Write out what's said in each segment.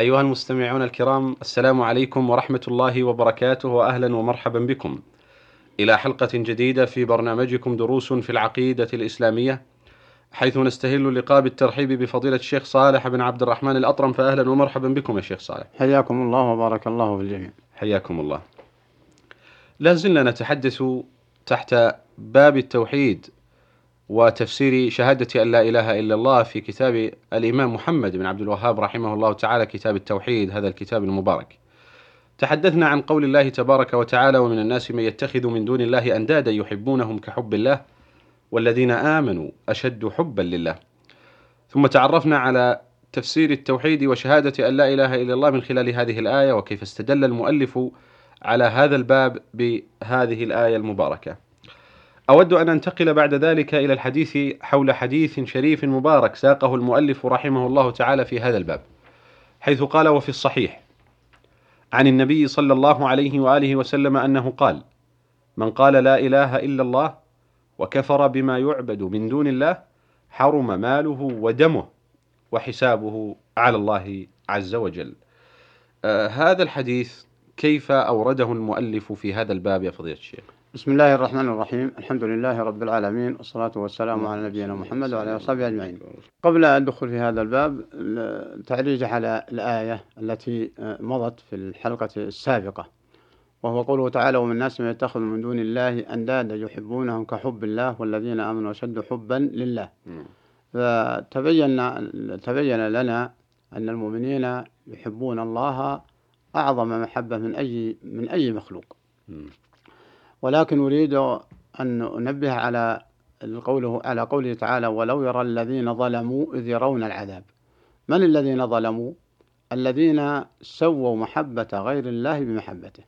أيها المستمعون الكرام السلام عليكم ورحمة الله وبركاته وأهلا ومرحبا بكم. إلى حلقة جديدة في برنامجكم دروس في العقيدة الإسلامية. حيث نستهل اللقاء بالترحيب بفضيلة الشيخ صالح بن عبد الرحمن الأطرم فأهلا ومرحبا بكم يا شيخ صالح. حياكم الله وبارك الله في الجميع. حياكم الله. لا زلنا نتحدث تحت باب التوحيد. وتفسير شهادة أن لا إله إلا الله في كتاب الإمام محمد بن عبد الوهاب رحمه الله تعالى كتاب التوحيد هذا الكتاب المبارك. تحدثنا عن قول الله تبارك وتعالى ومن الناس من يتخذ من دون الله أندادا يحبونهم كحب الله والذين آمنوا أشد حبا لله. ثم تعرفنا على تفسير التوحيد وشهادة أن لا إله إلا الله من خلال هذه الآية وكيف استدل المؤلف على هذا الباب بهذه الآية المباركة. أود أن أنتقل بعد ذلك إلى الحديث حول حديث شريف مبارك ساقه المؤلف رحمه الله تعالى في هذا الباب حيث قال وفي الصحيح عن النبي صلى الله عليه وآله وسلم أنه قال من قال لا إله إلا الله وكفر بما يعبد من دون الله حرم ماله ودمه وحسابه على الله عز وجل. آه هذا الحديث كيف أورده المؤلف في هذا الباب يا فضيلة الشيخ؟ بسم الله الرحمن الرحيم الحمد لله رب العالمين والصلاة والسلام على نبينا محمد وعلى وصحبه أجمعين قبل ندخل في هذا الباب تعريج على الآية التي مضت في الحلقة السابقة وهو قوله تعالى ومن الناس من يتخذ من دون الله أندادا يحبونهم كحب الله والذين آمنوا أشد حبا لله فتبين تبين لنا أن المؤمنين يحبون الله أعظم محبة من أي من أي مخلوق ولكن أريد أن أنبه على قوله على قوله تعالى ولو يرى الذين ظلموا إذ يرون العذاب من الذين ظلموا؟ الذين سووا محبة غير الله بمحبته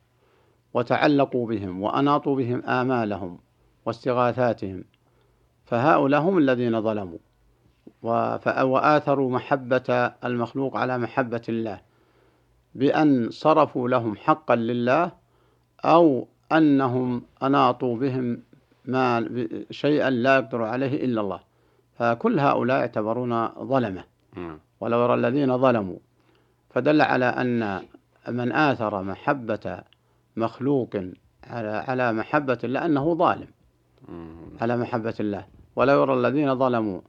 وتعلقوا بهم وأناطوا بهم آمالهم واستغاثاتهم. فهؤلاء هم الذين ظلموا وآثروا محبة المخلوق على محبة الله بأن صرفوا لهم حقا لله أو أنهم أناطوا بهم ما شيئا لا يقدر عليه إلا الله. فكل هؤلاء يعتبرون ظلمة. ولو يرى الذين ظلموا. فدل على أن من آثر محبة مخلوق على على محبة الله أنه ظالم. على محبة الله. ولو يرى الذين ظلموا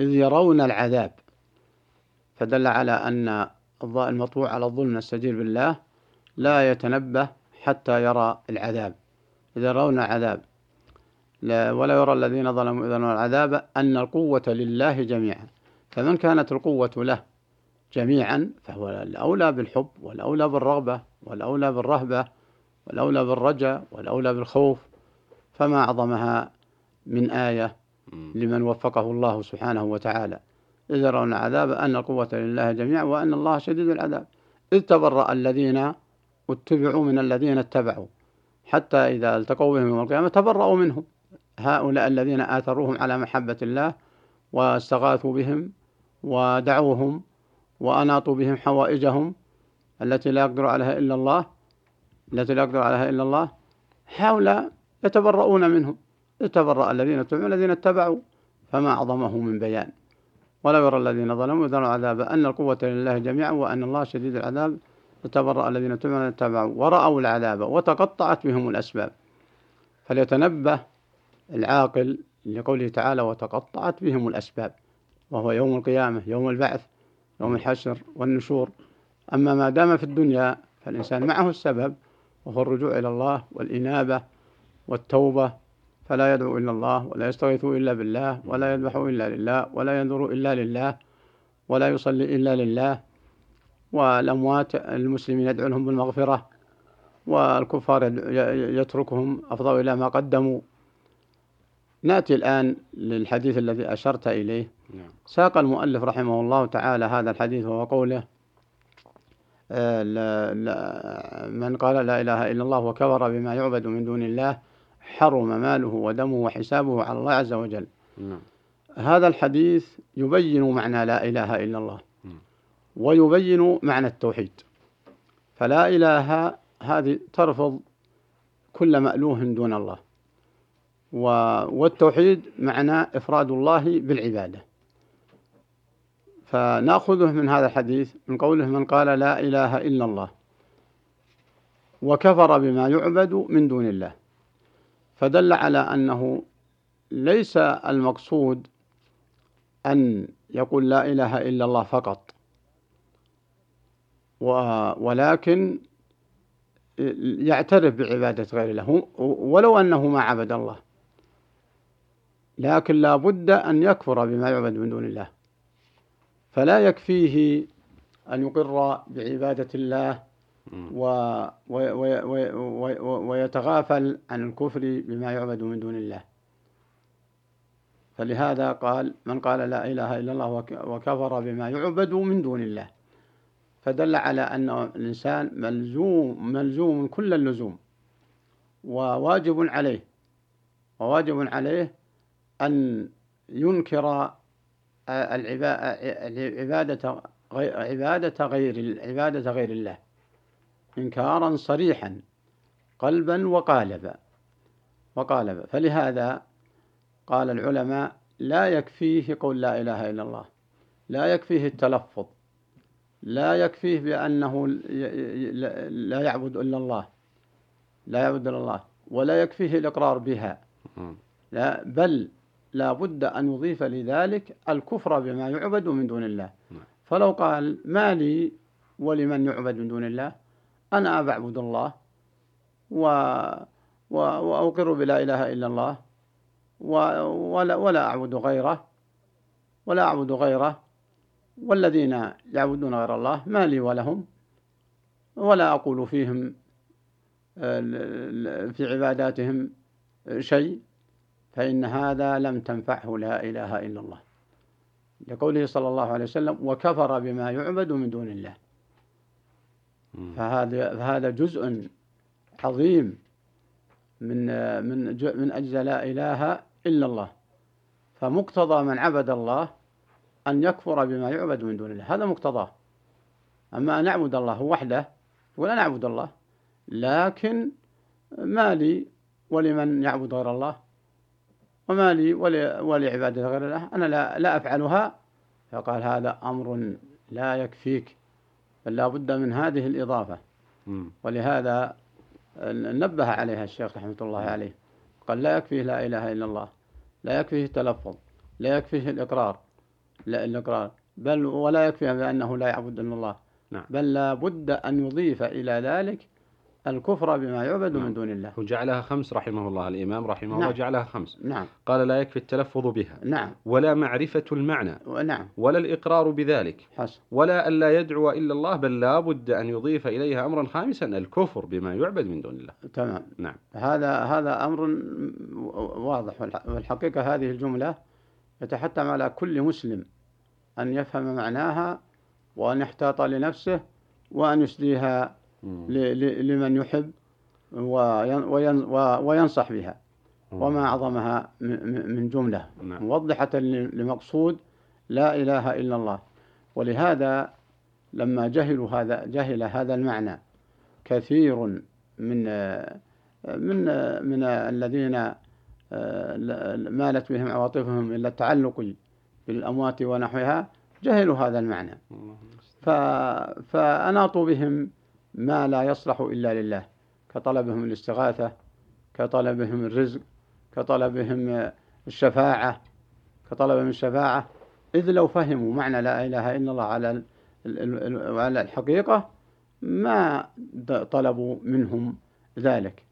إذ يرون العذاب. فدل على أن المطبوع على الظلم السجير بالله لا يتنبه حتى يرى العذاب. إذا يرون العذاب ولا يرى الذين ظلموا إذا يرون العذاب أن القوة لله جميعا. فمن كانت القوة له جميعا فهو الأولى بالحب والأولى بالرغبة والأولى بالرهبة والأولى بالرجاء والأولى بالخوف فما أعظمها من آية لمن وفقه الله سبحانه وتعالى. إذا يرون العذاب أن القوة لله جميعا وأن الله شديد العذاب. إذ تبرأ الذين اتبعوا من الذين اتبعوا. حتى إذا التقوا بهم يوم القيامة تبرأوا منهم. هؤلاء الذين آثروهم على محبة الله واستغاثوا بهم ودعوهم وأناطوا بهم حوائجهم التي لا يقدر عليها إلا الله التي لا يقدر عليها إلا الله. هؤلاء يتبرؤون منهم. يتبرأ الذين اتبعوا الذين اتبعوا. فما أعظمه من بيان. ولا يرى الذين ظلموا ذروا العذاب أن القوة لله جميعا وأن الله شديد العذاب. فتبرأ الذين اتبعوا ورأوا العذاب وتقطعت بهم الأسباب. فليتنبه العاقل لقوله تعالى وتقطعت بهم الأسباب وهو يوم القيامة يوم البعث يوم الحشر والنشور. أما ما دام في الدنيا فالإنسان معه السبب وهو الرجوع إلى الله والإنابة والتوبة. فلا يدعو إلا الله ولا يستغيث إلا بالله ولا يذبح إلا لله ولا ينظر إلا لله ولا يصلي إلا لله. والأموات المسلمين يدعو لهم بالمغفرة والكفار يتركهم أفضل إلى ما قدموا نأتي الآن للحديث الذي أشرت إليه نعم. ساق المؤلف رحمه الله تعالى هذا الحديث وهو قوله آه، من قال لا إله إلا الله وكفر بما يعبد من دون الله حرم ماله ودمه وحسابه على الله عز وجل نعم. هذا الحديث يبين معنى لا إله إلا الله ويبين معنى التوحيد. فلا إله هذه ترفض كل مألوه دون الله. والتوحيد معنى إفراد الله بالعبادة. فنأخذه من هذا الحديث من قوله من قال لا إله إلا الله. وكفر بما يعبد من دون الله. فدل على أنه ليس المقصود أن يقول لا إله إلا الله فقط. ولكن يعترف بعبادة غير الله. ولو أنه ما عبد الله. لكن لا بد أن يكفر بما يعبد من دون الله. فلا يكفيه أن يقر بعبادة الله و ويتغافل عن الكفر بما يعبد من دون الله. فلهذا قال من قال لا إله إلا الله وكفر بما يعبد من دون الله. فدل على أن الإنسان ملزوم ملزوم كل اللزوم وواجب عليه وواجب عليه أن ينكر العبادة عبادة غير عبادة غير الله إنكارا صريحا قلبا وقالبا وقالبا. فلهذا قال العلماء لا يكفيه قول لا إله إلا الله لا يكفيه التلفظ. لا يكفيه بأنه لا يعبد إلا الله. لا يعبد إلا الله. ولا يكفيه الإقرار بها. لا بل لا بد أن يضيف لذلك الكفر بما يعبد من دون الله. نعم. فلو قال ما لي ولمن يعبد من دون الله؟ أنا بعبد الله. و وأقر بلا إله إلا الله. ولا, ولا أعبد غيره. ولا أعبد غيره. والذين يعبدون غير الله ما لي ولهم ولا أقول فيهم في عباداتهم شيء فإن هذا لم تنفعه لا إله إلا الله. لقوله صلى الله عليه وسلم وكفر بما يعبد من دون الله. فهذا فهذا جزء عظيم من من من أجزاء لا إله إلا الله. فمقتضى من عبد الله أن يكفر بما يعبد من دون الله. هذا مقتضاه. أما أن نعبد الله وحده ولا نعبد الله لكن ما لي ولمن يعبد غير الله وما لي ولعبادة غير الله. أنا لا, لا أفعلها. فقال هذا أمر لا يكفيك بل لا بد من هذه الإضافة. ولهذا نبه عليها الشيخ رحمة الله عليه. قال لا يكفيه لا إله إلا الله لا يكفيه التلفظ لا يكفيه الإقرار الإقرار بل ولا يكفي بأنه لا يعبد إلا الله نعم. بل لا بد أن يضيف إلى ذلك الكفر بما يعبد نعم. من دون الله وجعلها خمس رحمه الله الإمام رحمه نعم. الله جعلها خمس نعم. قال لا يكفي التلفظ بها نعم. ولا معرفة المعنى نعم. ولا الإقرار بذلك حسن. ولا أن لا يدعو إلا الله بل لا بد أن يضيف إليها أمرا خامسا الكفر بما يعبد من دون الله تمام نعم. هذا هذا أمر واضح والحقيقة هذه الجملة يتحتم على كل مسلم أن يفهم معناها وأن يحتاط لنفسه وأن يسديها لمن يحب وينصح بها وما أعظمها من جملة نعم. موضحة لمقصود لا إله إلا الله ولهذا لما جهلوا هذا جهل هذا المعنى كثير من من من الذين مالت بهم عواطفهم إلى التعلق بالأموات ونحوها جهلوا هذا المعنى. فأناطوا بهم ما لا يصلح إلا لله. كطلبهم الاستغاثة كطلبهم الرزق كطلبهم الشفاعة كطلبهم الشفاعة. إذ لو فهموا معنى لا إله إلا الله على على الحقيقة ما طلبوا منهم ذلك.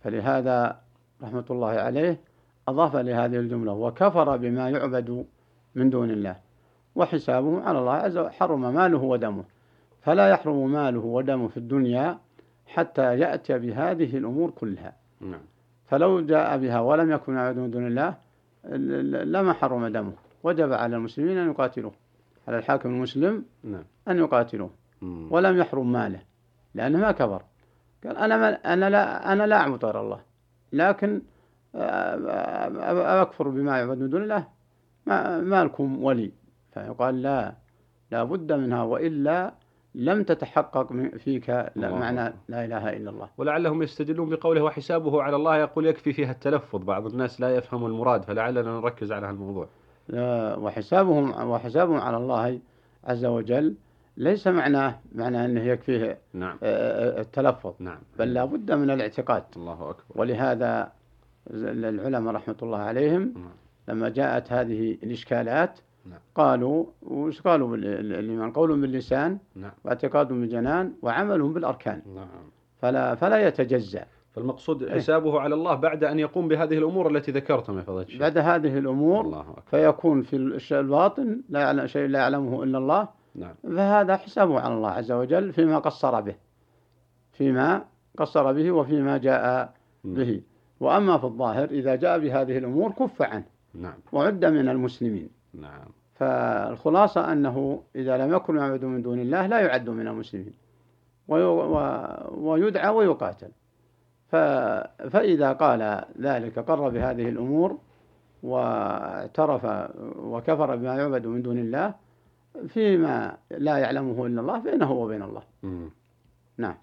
فلهذا رحمة الله عليه أضاف لهذه الجملة وكفر بما يعبد من دون الله وحسابه على الله عز وجل حرم ماله ودمه. فلا يحرم ماله ودمه في الدنيا حتى يأتي بهذه الأمور كلها. نعم. فلو جاء بها ولم يكن يعبد من دون الله لما حرم دمه؟ وجب على المسلمين أن يقاتلوه. على الحاكم المسلم نعم. أن يقاتلوه. ولم يحرم ماله لأنه ما كفر. قال أنا ما أنا لا أنا لا أعبد غير الله. لكن آه، أكفر بما يعبد من دون الله. ما, ما لكم ولي. فيقال لا لا بد منها وإلا لم تتحقق فيك لا معنى. لا إله إلا الله. ولعلهم يستدلون بقوله وحسابه على الله يقول يكفي فيها التلفظ. بعض الناس لا يفهم المراد فلعلنا نركز على هالموضوع لا، وحسابهم وحسابهم على الله عز وجل ليس معناه معناه أنه يكفيه نعم. آه، التلفظ. نعم. بل لا بد من الاعتقاد. الله أكبر. ولهذا العلماء رحمة الله عليهم نعم. لما جاءت هذه الإشكالات نعم. قالوا وش قالوا الإيمان؟ قول باللسان نعم. واعتقاد بالجنان وعمل بالأركان. نعم. فلا فلا يتجزأ. فالمقصود إيه. حسابه على الله بعد أن يقوم بهذه الأمور التي ذكرتم يا فضيلة الشيخ. بعد هذه الأمور الله أكبر. فيكون في الباطن لا يعلم شيء لا يعلمه إلا الله. نعم. فهذا حسابه على الله عز وجل فيما قصر به. فيما قصر به وفيما جاء مم. به. وأما في الظاهر إذا جاء بهذه الأمور كف عنه. نعم. وعد من المسلمين. نعم. فالخلاصة أنه إذا لم يكن يعبد من دون الله لا يعد من المسلمين. ويدعى ويقاتل. فإذا قال ذلك قر بهذه الأمور واعترف وكفر بما يعبد من دون الله فيما لا يعلمه إلا الله فإنه وبين الله. مم. نعم.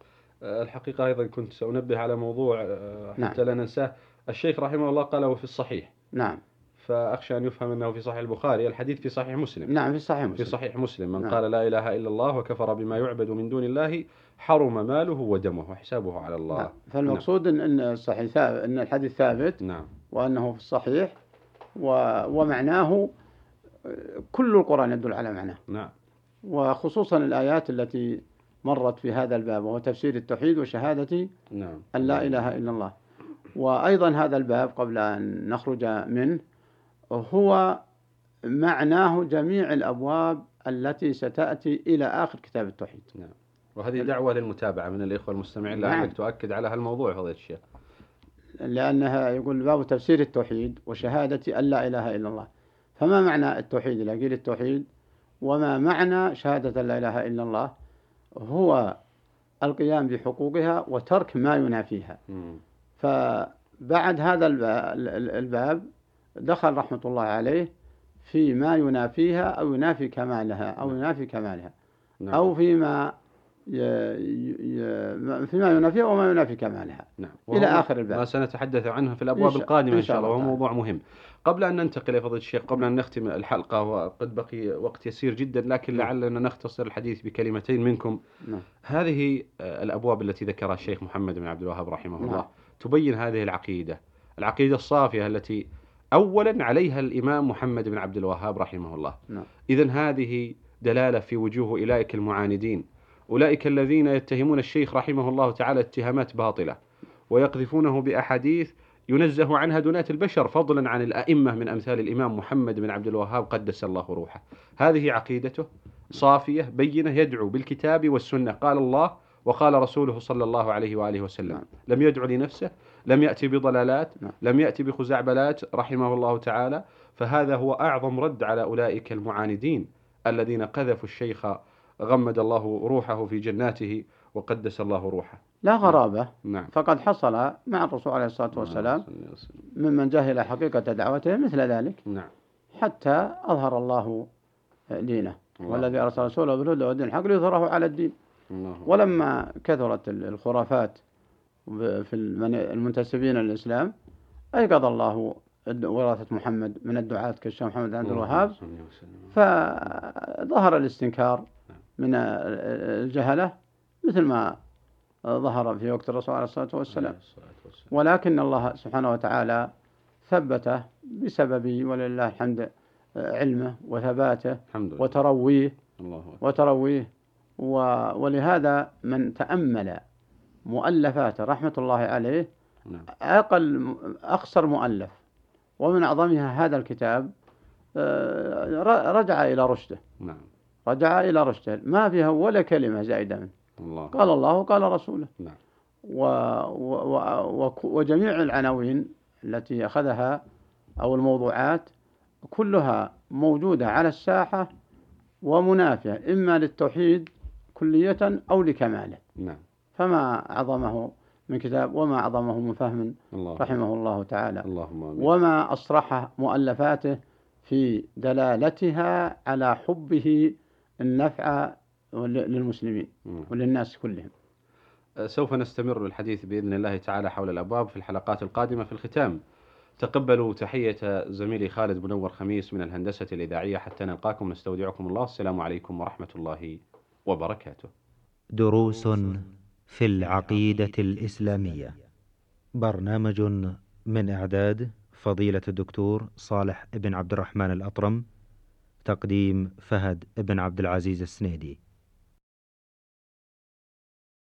آه، الحقيقة أيضا كنت سأنبه على موضوع آه، نعم. حتى لا ننساه. الشيخ رحمه الله قاله في الصحيح. نعم. فأخشى أن يفهم أنه في صحيح البخاري. الحديث في صحيح مسلم. نعم في صحيح في مسلم. صحيح مسلم. من نعم. قال لا إله إلا الله وكفر بما يعبد من دون الله حرم ماله ودمه وحسابه على الله. نعم. فالمقصود إن إن الصحيح ثابت إن الحديث ثابت نعم. وأنه في الصحيح و... ومعناه كل القرآن يدل على معناه. نعم. وخصوصا الآيات التي مرت في هذا الباب وهو تفسير التوحيد وشهادة نعم. أن لا إله إلا الله. وأيضا هذا الباب قبل أن نخرج منه هو معناه جميع الأبواب التي ستأتي إلى آخر كتاب التوحيد. وهذه دعوة للمتابعة من الإخوة المستمعين. نعم. لعلك تؤكد على هالموضوع فضيلة الشيخ لأنها يقول باب تفسير التوحيد وشهادة أن لا إله إلا الله. فما معنى التوحيد إذا قيل التوحيد وما معنى شهادة لا إله إلا الله هو القيام بحقوقها وترك ما ينافيها. فبعد هذا الب- ال- الباب دخل رحمة الله عليه في ما ينافيها أو ينافي كمالها أو ينافي كمالها نعم. أو فيما. فيما ينافيها وما ينافي كمالها نعم. إلى آخر الباب. ما سنتحدث عنه في الأبواب القادمة إن شاء الله وهو. موضوع مهم قبل أن ننتقل يا فضيلة الشيخ قبل أن نختم الحلقة وقد بقي وقت يسير جدا لكن نعم. لعلنا نختصر الحديث بكلمتين منكم نعم. هذه آه، الأبواب التي ذكرها الشيخ محمد بن عبد الوهاب رحمه نعم. الله تبين هذه العقيدة العقيدة الصافية التي أولا عليها الإمام محمد بن عبد الوهاب رحمه الله نعم. إذا هذه دلالة في وجوه أولئك المعاندين أولئك الذين يتهمون الشيخ رحمه الله تعالى اتهامات باطلة ويقذفونه بأحاديث ينزه عنها دناة البشر فضلا عن الأئمة من أمثال الإمام محمد بن عبد الوهاب قدس الله روحه هذه عقيدته صافية بينة يدعو بالكتاب والسنة قال الله وقال رسوله صلى الله عليه وآله وسلم. لم يدعو لنفسه لم يأتي بضلالات نعم. لم يأتي بخزعبلات رحمه الله تعالى فهذا هو أعظم رد على أولئك المعاندين الذين قذفوا الشيخ غمد الله روحه في جناته وقدس الله روحه. لا غرابة. نعم. فقد حصل مع الرسول عليه الصلاة والسلام ممن جهل حقيقة دعوته مثل ذلك. نعم. حتى أظهر الله دينه الله. والذي أرسل رسوله بالهدى ودين الحق ليظهره على الدين. الله. ولما كثرت ال- الخرافات في المن- المنتسبين للإسلام أيقظ الله ورثة محمد من الدعاة كالشيخ محمد بن عبد الوهاب. فظهر الاستنكار من ال- الجهلة مثل ما ظهر في وقت الرسول عليه الصلاة والسلام. ولكن الله سبحانه وتعالى ثبته بسبب ولله الحمد علمه وثباته الحمد لله. وترويه الله أكبر. وترويه. و... ولهذا من تأمل مؤلفاته رحمة الله عليه نعم. أقل أقصر مؤلف. ومن أعظمها هذا الكتاب آه، رجع إلى رشده. نعم. رجع إلى رشده ما فيها ولا كلمة زائدة منه. الله. قال الله وقال رسوله. نعم. و... و... و... وجميع العناوين التي أخذها أو الموضوعات كلها موجودة على الساحة ومنافية إما للتوحيد كلية أو لكمالة. نعم. فما أعظمه من كتاب وما أعظمه من فهم الله. رحمه الله تعالى. اللهم آمين. وما أصرح مؤلفاته في دلالتها على حبه النفع للمسلمين. وللناس كلهم. سوف نستمر الحديث بإذن الله تعالى حول الأبواب في الحلقات القادمة في الختام. تقبلوا تحية زميلي خالد منور خميس من الهندسة الإذاعية حتى نلقاكم. نستودعكم الله. السلام عليكم ورحمة الله وبركاته. دروس في العقيدة الإسلامية. برنامج من إعداد فضيلة الدكتور صالح بن عبد الرحمن الأطرم. تقديم فهد بن عبد العزيز السنيدي.